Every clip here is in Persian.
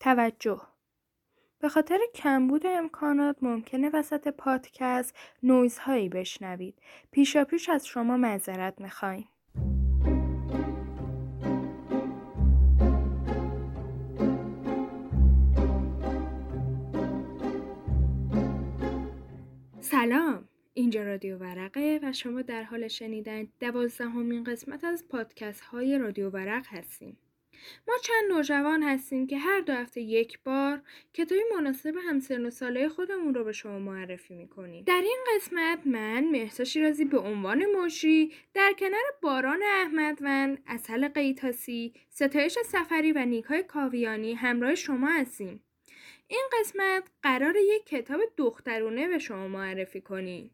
توجه به خاطر کمبود امکانات ممکنه وسط پادکست نویزهایی بشنوید. پیشا پیش از شما معذرت می‌خوایم. سلام اینجا رادیو ورقه و شما در حال شنیدن دوازدهمین قسمت از پادکست های رادیو ورق هستیم ما چند نوجوان هستیم که هر دو هفته یک بار کتابی مناسب همسن و ساله خودمون رو به شما معرفی می‌کنیم. در این قسمت من مهسا شیرازی به عنوان مجری در کنار باران احمدوند اصل قیتاسی ستایش سفری و نیکای کاویانی همراه شما هستیم. این قسمت قرار یک کتاب دخترونه به شما معرفی کنیم.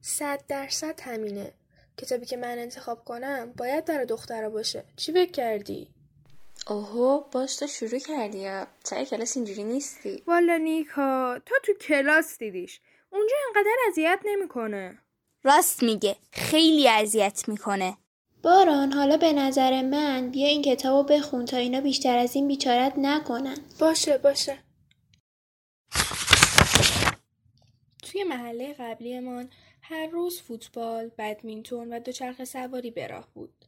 صد درصد همینه. کتابی که من انتخاب کنم باید برای دخترها باشه. چی فکر کردی؟ اوهو باش تو شروع کردی سعی کلاس اینجوری نیستی؟ والا نیکا تو تو کلاس دیدیش. اونجا انقدر اذیت نمی‌کنه. راست میگه. خیلی اذیت می‌کنه. باران حالا به نظر من بیا این کتابو بخون تا اینا بیشتر از این بیچارت نکنن. باشه باشه. توی محله قبلیمان هر روز فوتبال، بدمینتون و دوچرخه سواری به راه بود.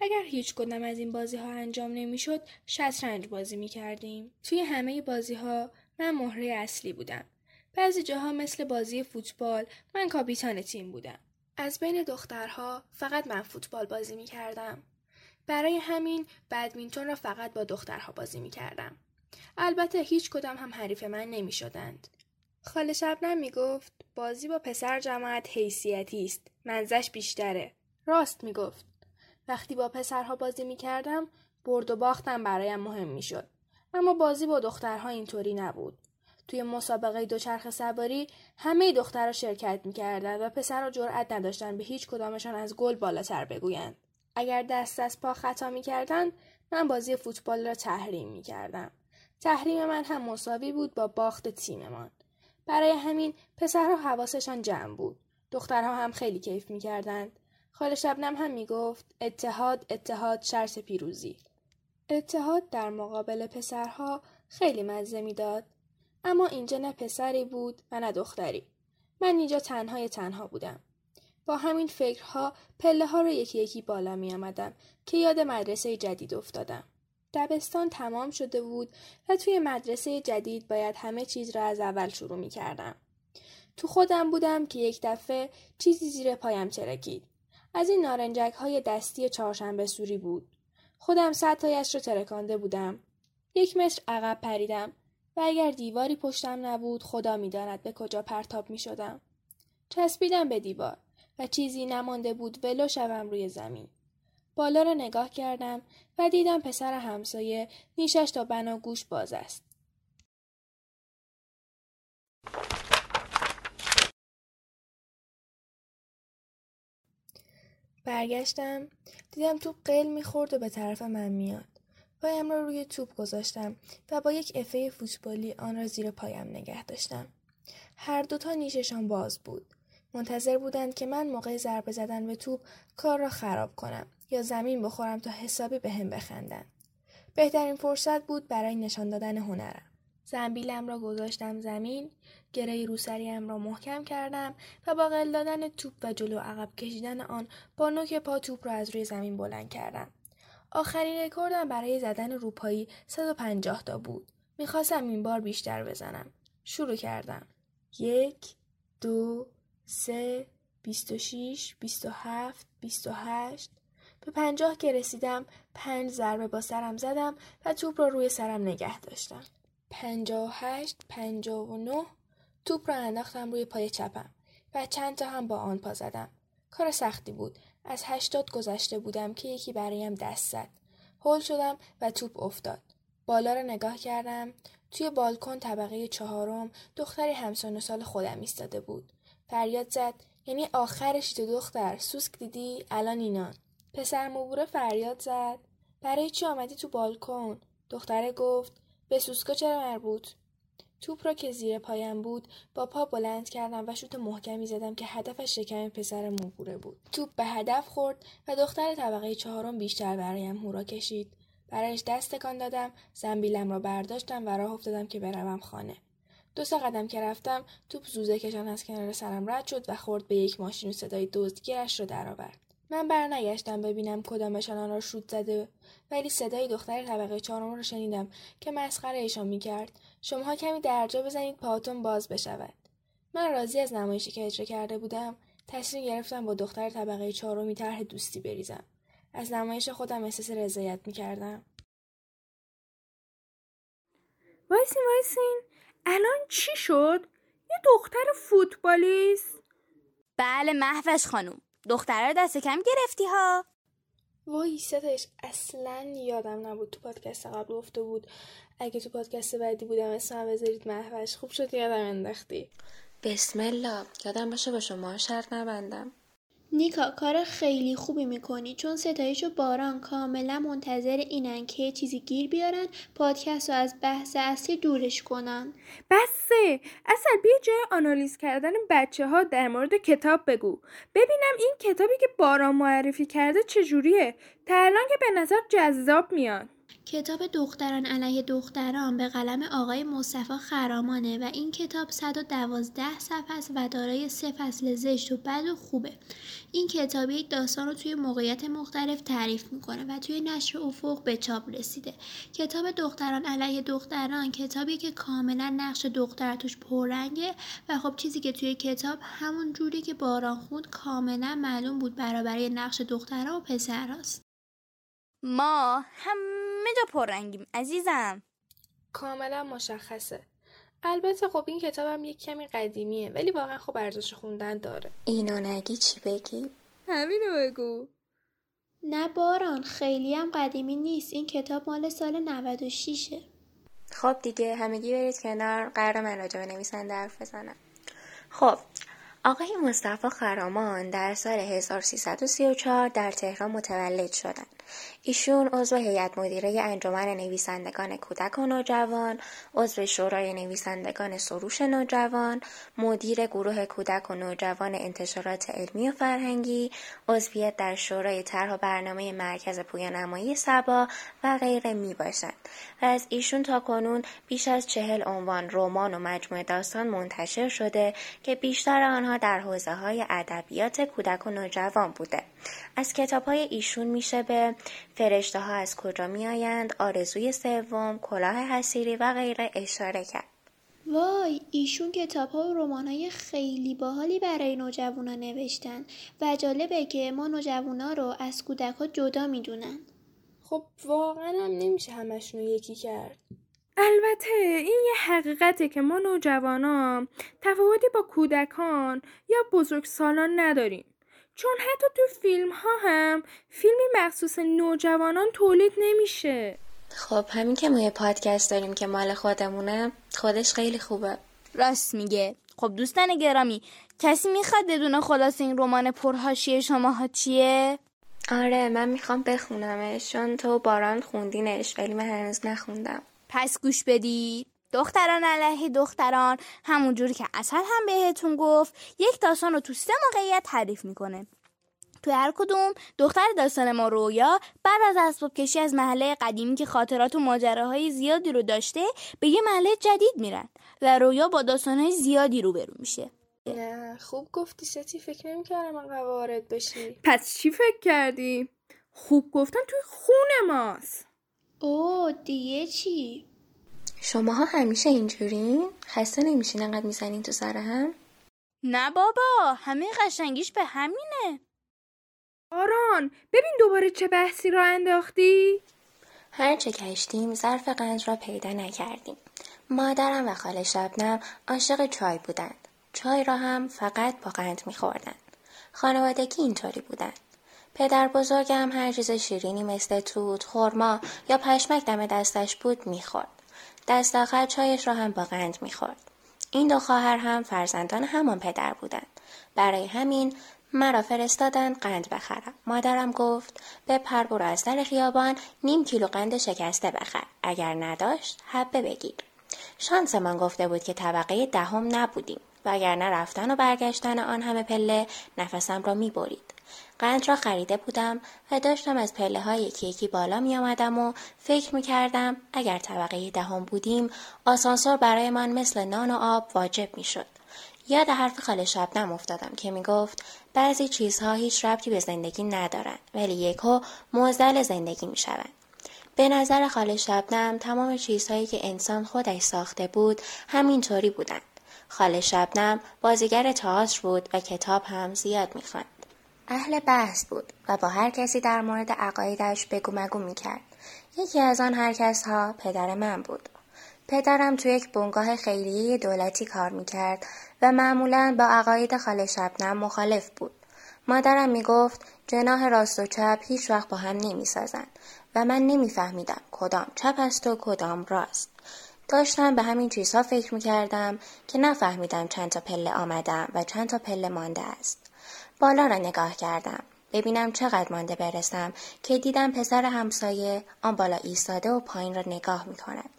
اگر هیچ کدام از این بازی ها انجام نمی‌شد، شطرنج بازی می کردیم. توی همه بازی ها من مهره اصلی بودم. بعضی جاها مثل بازی فوتبال من کاپیتان تیم بودم. از بین دخترها فقط من فوتبال بازی می کردم. برای همین بدمینتون را فقط با دخترها بازی می کردم. البته هیچ کدام هم حریف من نمی شدند. خاله شبنم می گفت بازی با پسر جماعت حیثیتی است. منزش بیشتره. راست می گفت. وقتی با پسرها بازی می کردم برد و باختم برایم مهم می شد. اما بازی با دخترها اینطوری نبود. توی مسابقه دوچرخه سواری همه دخترها شرکت می‌کردند و پسرها جرأت نداشتند به هیچ کدامشان از گل بالاتر بگویند. اگر دست از پا خطا می‌کردند من بازی فوتبال را تحریم می‌کردم. تحریم من هم مساوی بود با باخت تیممان. برای همین پسرها حواسشان جمع بود. دخترها هم خیلی کیف می‌کردند. خاله شبنم هم می‌گفت اتحاد اتحاد شرط پیروزی. اتحاد در مقابل پسرها خیلی مزه می‌داد. اما اینجا نه پسری بود و نه دختری. من اینجا تنهای تنها بودم. با همین فکرها پله ها رو یکی یکی بالا می آمدم که یاد مدرسه جدید افتادم. دبستان تمام شده بود و توی مدرسه جدید باید همه چیز را از اول شروع می کردم. تو خودم بودم که یک دفعه چیزی زیر پایم چرکید. از این نارنجک های دستی چهارشنبه سوری بود. خودم تایش را ترکانده بودم. یک متر عقب پریدم و اگر دیواری پشتم نبود خدا می‌داند به کجا پرتاب می شدم. چسبیدم به دیوار و چیزی نمانده بود ولو شوم روی زمین. بالا را نگاه کردم و دیدم پسر همسایه نیشش تا بنا گوش باز است. برگشتم دیدم توپ قل می‌خورد و به طرف من میاد. پایم را روی توپ گذاشتم و با یک افه فوتبالی آن را زیر پایم نگه داشتم. هر دوتا نیششان باز بود. منتظر بودند که من موقع ضربه زدن به توپ کار را خراب کنم یا زمین بخورم تا حسابی به هم بخندن. بهترین فرصت بود برای نشان دادن هنرم. زنبیلم را گذاشتم زمین، گره روسریم را محکم کردم و با قل دادن توپ و جلو عقب کشیدن آن با نوک پا توپ را از روی زمین بلند کردم. آخرین رکوردم برای زدن روپایی 150 تا بود. می‌خواستم این بار بیشتر بزنم. شروع کردم. یک، دو، سه، بیست و شیش، بیست و هفت، بیست و هشت. به پنجاه که رسیدم پنج ضربه با سرم زدم و توپ را روی سرم نگه داشتم. پنجاه و هشت، پنجاه و نه توپ را انداختم روی پای چپم و چند تا هم با آن پا زدم. کار سختی بود از هشتاد گذشته بودم که یکی برایم دست زد. هل شدم و توپ افتاد. بالا را نگاه کردم. توی بالکن طبقه چهارم دختری همسان سال خودم ایستاده بود. فریاد زد یعنی آخرش تو دختر سوسک دیدی الان اینان. پسر مبوره فریاد زد. برای چی آمدی تو بالکن؟ دختره گفت. به سوسکا چرا مربوط؟ توپ را که زیر پایم بود با پا بلند کردم و شوت محکمی زدم که هدفش شکم پسر موبوره بود. توپ به هدف خورد و دختر طبقه چهارم بیشتر برایم هورا کشید. برایش دست تکان دادم زنبیلم را برداشتم و راه افتادم که بروم خانه. دو سه قدم که رفتم توپ زوزه کشان از کنار سرم رد شد و خورد به یک ماشین و صدای دزدگیرش را درآورد. من برنگشتم ببینم کدامشان آن را شود زده ولی صدای دختر طبقه چهارم را شنیدم که مسخره ایشان می‌کرد. شماها کمی درجا بزنید پاهاتون باز بشود. من راضی از نمایشی که اجرا کرده بودم تصمیم گرفتم با دختر طبقه چهارمی طرح دوستی بریزم. از نمایش خودم احساس رضایت می‌کردم. وایسین وایسین. الان چی شد؟ یه دختر فوتبالیست. بله مهوش خانوم دختره رو دست کم گرفتی ها وای ستش اصلا یادم نبود تو پادکست قبل گفته بود. اگه تو پادکست بعدی بودم اسمم بذارید مهوش. خوب شد یادم انداختی. بسم الله. یادم باشه با شما شرط نبندم. نیکا کار خیلی خوبی می‌کنی. چون ستایش و باران کاملا منتظر اینن که چیزی گیر بیارن پادکست رو از بحث اصلی دورش کنن. بسه. اصل بیا جای آنالیز کردن بچه ها در مورد کتاب بگو. ببینم این کتابی که باران معرفی کرده چجوریه. تا الان که به نظر جذاب میاد. کتاب دختران علیه دختران به قلم آقای مصطفی خرامانه و این کتاب 112 صفحه است و دارای سه فصل زشت و بد و خوبه. این کتاب یک داستان رو توی موقعیت مختلف تعریف می‌کنه و توی نشر افق به چاپ رسیده. کتاب دختران علیه دختران کتابی که کاملا نقش دختر توش پررنگه و خب چیزی که توی کتاب همون جوری که باران خوند کاملا معلوم بود برابری نقش دخترها و پسرهاست. ما همه جا پررنگیم عزیزم. کاملا مشخصه. البته خب این کتابم یک کمی قدیمیه ولی واقعا خب ارزش خوندن داره. اینو نگی چی بگی؟ همینو بگو. نه باران خیلی هم قدیمی نیست. این کتاب مال سال 96 خب دیگه همگی برید کنار. قرار من راجع به نویسنده حرف بزنم خب آقای مصطفی خرامان در سال 1334 در تهران متولد شدند. ایشون عضو هیئت مدیره انجمن نویسندگان کودک و نوجوان، عضو شورای نویسندگان سروش نوجوان، مدیر گروه کودک و نوجوان انتشارات علمی و فرهنگی، عضویت در شورای طرح و برنامه مرکز پویانمایی سبا و غیره می باشند و از ایشون تا کنون بیش از چهل عنوان رمان و مجموعه داستان منتشر شده که بیشتر آنها در حوزه های ادبیات کودک و نوجوان بوده. از کتاب های ایشون میشه به فرشته ها از کجا می آیند، آرزوی سوم، کلاه حسیری و غیره. اشاره کرد. وای ایشون کتاب ها و رمان های خیلی باحالی برای نوجوانا نوشتن و جالبه که ما نوجوانا رو از کودک ها جدا می‌دونن. خب واقعا هم نمیشه همشون رو یکی کرد. البته این یه حقیقته که ما نوجوانان تفاوتی با کودکان یا بزرگسالان نداریم. چون حتی تو فیلم ها هم فیلمی مخصوص نوجوانان تولید نمیشه. خب همین که ما یه پادکست داریم که مال خودمونه خودش خیلی خوبه. راست میگه. خب دوستان گرامی کسی می‌خواد بدون خلاص این رمان پرهاشیه شماها چیه؟ آره من می‌خوام بخونمش چون تو باران خوندینش ولی من هنوز نخوندم. پس گوش بدید. دختران علیه دختران همون جوری که اصل هم بهتون گفت یک داستان رو تو سه موقعیت تعریف می‌کنه تو هر کدوم دختر داستان ما رویا بعد از اسباب کشی از محله قدیمی که خاطرات و ماجراهای زیادی رو داشته به یه محله جدید میرن و رویا با داستانهای زیادی روبرو میشه نه خوب گفتی ستی فکر نمی‌کردم انقدر وارد بشی پس چی فکر کردی؟ خوب گفتن توی خون ماست اوه دیگه چی؟ شماها همیشه اینجورین؟ خسته نمیشین انقدر می‌زنین تو سر هم؟ نه بابا همه قشنگیش به همینه آران ببین دوباره چه بحثی را انداختی؟ هرچه گشتیم ظرف قند را پیدا نکردیم. مادرم و خاله شبنم عاشق چای بودند. چای را هم فقط با قند میخوردند. خانوادگی اینطوری بودند. پدر بزرگم هر چیز شیرینی مثل توت، خرما یا پشمک دم دستش بود می‌خورد. دست آخر چایش را هم با قند می‌خورد. این دو خواهر هم فرزندان همان پدر بودند. برای همین مرا فرستادند قند بخرم. مادرم گفت بپر برو از در خیابان نیم کیلو قند شکسته بخر. اگر نداشت حبه بگیر. شانسمان گفته بود که طبقه دهم نبودیم. وگرنه رفتن و برگشتن آن همه پله نفسم را می برید. قند را خریده بودم و داشتم از پله های یکی یکی بالا می آمدم و فکر می کردم اگر طبقه دهم دهیم آسانسور برایمان مثل نان و آب واجب می شد. یاد حرف خاله شبنم افتادم که می گفت بعضی چیزها هیچ ربطی به زندگی ندارند ولی یکو موزل زندگی می شوند. به نظر خاله شبنم تمام چیزهایی که انسان خودش ساخته بود همینطوری بودند. خاله شبنم بازیگر تئاتر بود و کتاب هم زیاد می‌خواند. اهل بحث بود و با هر کسی در مورد عقایدش بگو مگو می‌کرد. یکی از آن هر کس ها پدر من بود. پدرم تو یک بنگاه خیریه دولتی کار می‌کرد و معمولا با عقاید خاله شبنم مخالف بود. مادرم می‌گفت جناح راست و چپ هیچ وقت با هم نمی‌سازند و من نمیفهمیدم کدام چپ است و کدام راست. داشتم به همین چیزها فکر می‌کردم که نفهمیدم چند تا پله آمدم و چند تا پله مانده است. بالا را نگاه کردم. ببینم چقدر مانده برسم که دیدم پسر همسایه آن بالا ایستاده و پایین را نگاه می کند.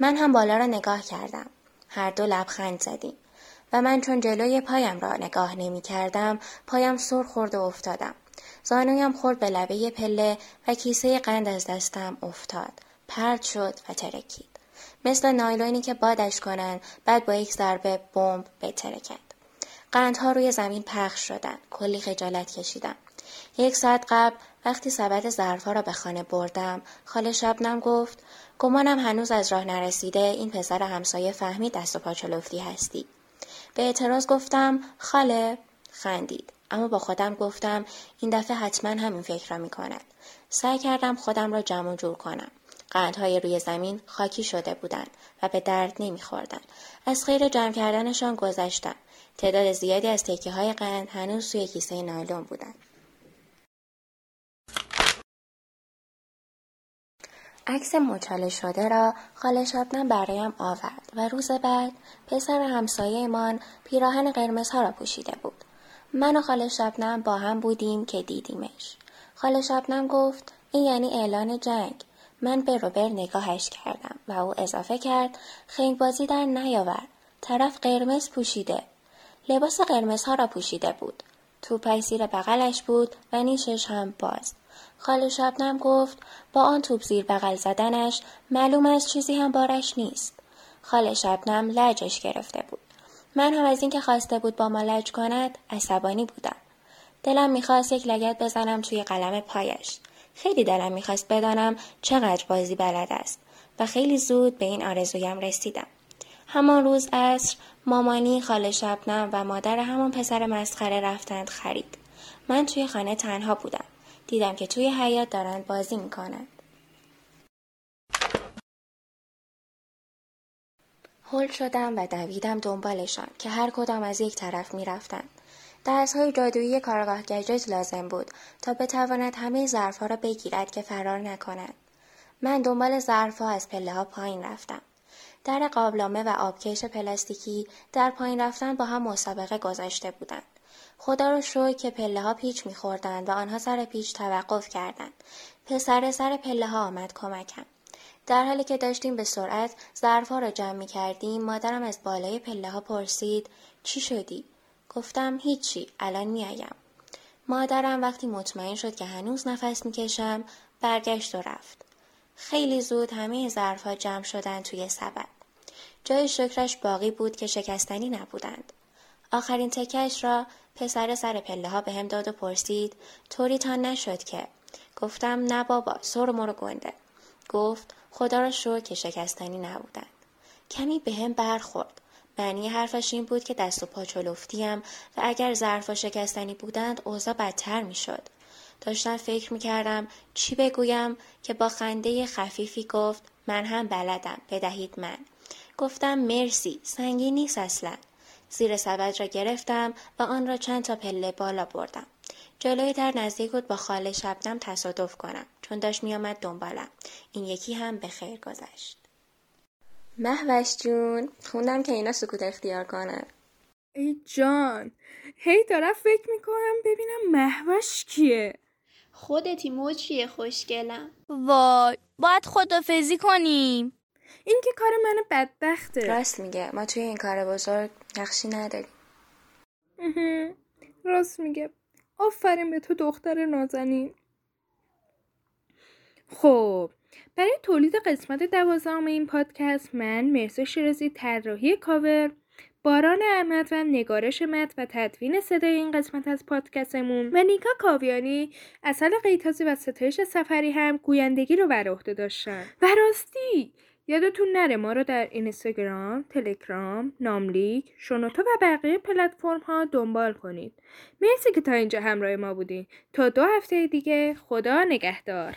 من هم بالا را نگاه کردم. هر دو لبخند زدیم. و من چون جلوی پایم را نگاه نمی کردم پایم سر خورد و افتادم. زانویم خورد به لبه پله و کیسه قند از دستم افتاد. پرد شد و ترکید. مثل نایلونی که بادش کنند بعد با یک ضربه بمب بترکد. قندها روی زمین پخش شدند. کلی خجالت کشیدم. یک ساعت قبل وقتی سبد ظرفها را به خانه بردم خاله شبنم گفت گمانم هنوز از راه نرسیده این پسر همسایه فهمید دست و پاچلفتی هستی به اعتراض گفتم خاله خندید اما با خودم گفتم این دفعه حتما همین فکر را می کند. سعی کردم خودم را جمع جور کنم. قندهای روی زمین خاکی شده بودند و به درد نمیخوردند. از خیر جمع کردنشان گذشتم. تعداد زیادی از تکه های قند هنوز توی کیسه نایلون بودند. عکس مچاله شده را خاله شبنم برایم آورد و روز بعد پسر همسایهمان پیراهن قرمزها را پوشیده بود. من و خاله شبنم با هم بودیم که دیدیمش. خاله شبنم گفت این یعنی اعلان جنگ. من به روبر نگاهش کردم و او اضافه کرد خنگ بازی در نیاور. طرف قرمز پوشیده. لباس قرمزها را پوشیده بود. توپک زیر بغلش بود و نیشش هم باز. خاله شبنم گفت با آن توپ زیر بغل زدنش معلوم از چیزی هم بارش نیست. خاله شبنم لجش گرفته بود. من هم از اینکه خواسته بود با ما لج کند عصبانی بودم. دلم می‌خواست یک لگت بزنم توی قلم پایش. خیلی دلم می‌خواست بدانم چقدر بازی بلد است و خیلی زود به این آرزویم رسیدم. همان روز عصر مامانی خاله شبنم و مادر همان پسر مسخره رفتند خرید. من توی خانه تنها بودم. دیدم که توی حیات دارند بازی می‌کنند. هل شدم و دویدم دنبالشان که هر کدام از یک طرف می‌رفتند. های جادویی کارگاه گجت لازم بود تا بتواند همه ظرفها را بگیرد که فرار نکند. من دنبال ظرفها از پله ها پایین رفتم. در قابلمه و آبکش پلاستیکی در پایین رفتن با هم مسابقه گذاشته بودند. خدا رو شکر که پله ها پیچ میخوردند و آنها سر پیچ توقف کردند. پسر سر پله ها آمد کمکم. در حالی که داشتیم به سرعت ظرفها را جمع می کردیم مادرم از بالای پله ها پرسید چی شدی؟ گفتم هیچی الان میآیم. مادرم وقتی مطمئن شد که هنوز نفس می‌کشم برگشت و رفت. خیلی زود همه ظرفها جمع شدند توی سبد. جای شکرش باقی بود که شکستنی نبودند. آخرین تکش را پسر سر پله ها به هم داد و پرسید طوری تا نشد که گفتم نه بابا سر مرو گنده گفت خدا را شو که شکستنی نبودند کمی به هم برخورد معنی حرفش این بود که دست و پا چلفتیم و اگر ظرفا شکستنی بودند اوضاع بدتر می‌شد داشتم فکر می‌کردم چی بگویم که با خنده خفیفی گفت من هم بلدم بدهید من گفتم مرسی سنگین نیست اصلا زیر سبد را گرفتم و آن را چند تا پله بالا بردم. جلوی در نزدیک بود با خاله شبنم تصادف کنم چون داشت میآمد دنبالم. این یکی هم به خیر گذشت. محوش جون خوندم که اینا سکوت اختیار کنن. ای جان هی دارم فکر می‌کنم ببینم محوش کیه. خودتی موچیه خوشگلم؟ وای باید خدافزی کنیم. این که کار من بدبخته. راست میگه ما توی این کار بزرگ نقشی نداریم. راست میگه. آفرین به تو دختر نازنین. خب برای تولید قسمت دوازدهم این پادکست من مرسا شیرازی طراحی کاور باران احمد و نگارش مت و تدوین صدای این قسمت از پادکستمون و نیکا کاویانی اصل قیتازی و ستایش سفری هم گویندگی رو بر عهده داشتن و راستی یادتون نره ما رو در اینستاگرام، تلگرام، ناملیک، شنوتو و بقیه پلتفرم ها دنبال کنید. مرسی که تا اینجا همراه ما بودین. تا دو هفته دیگه خدا نگهدار.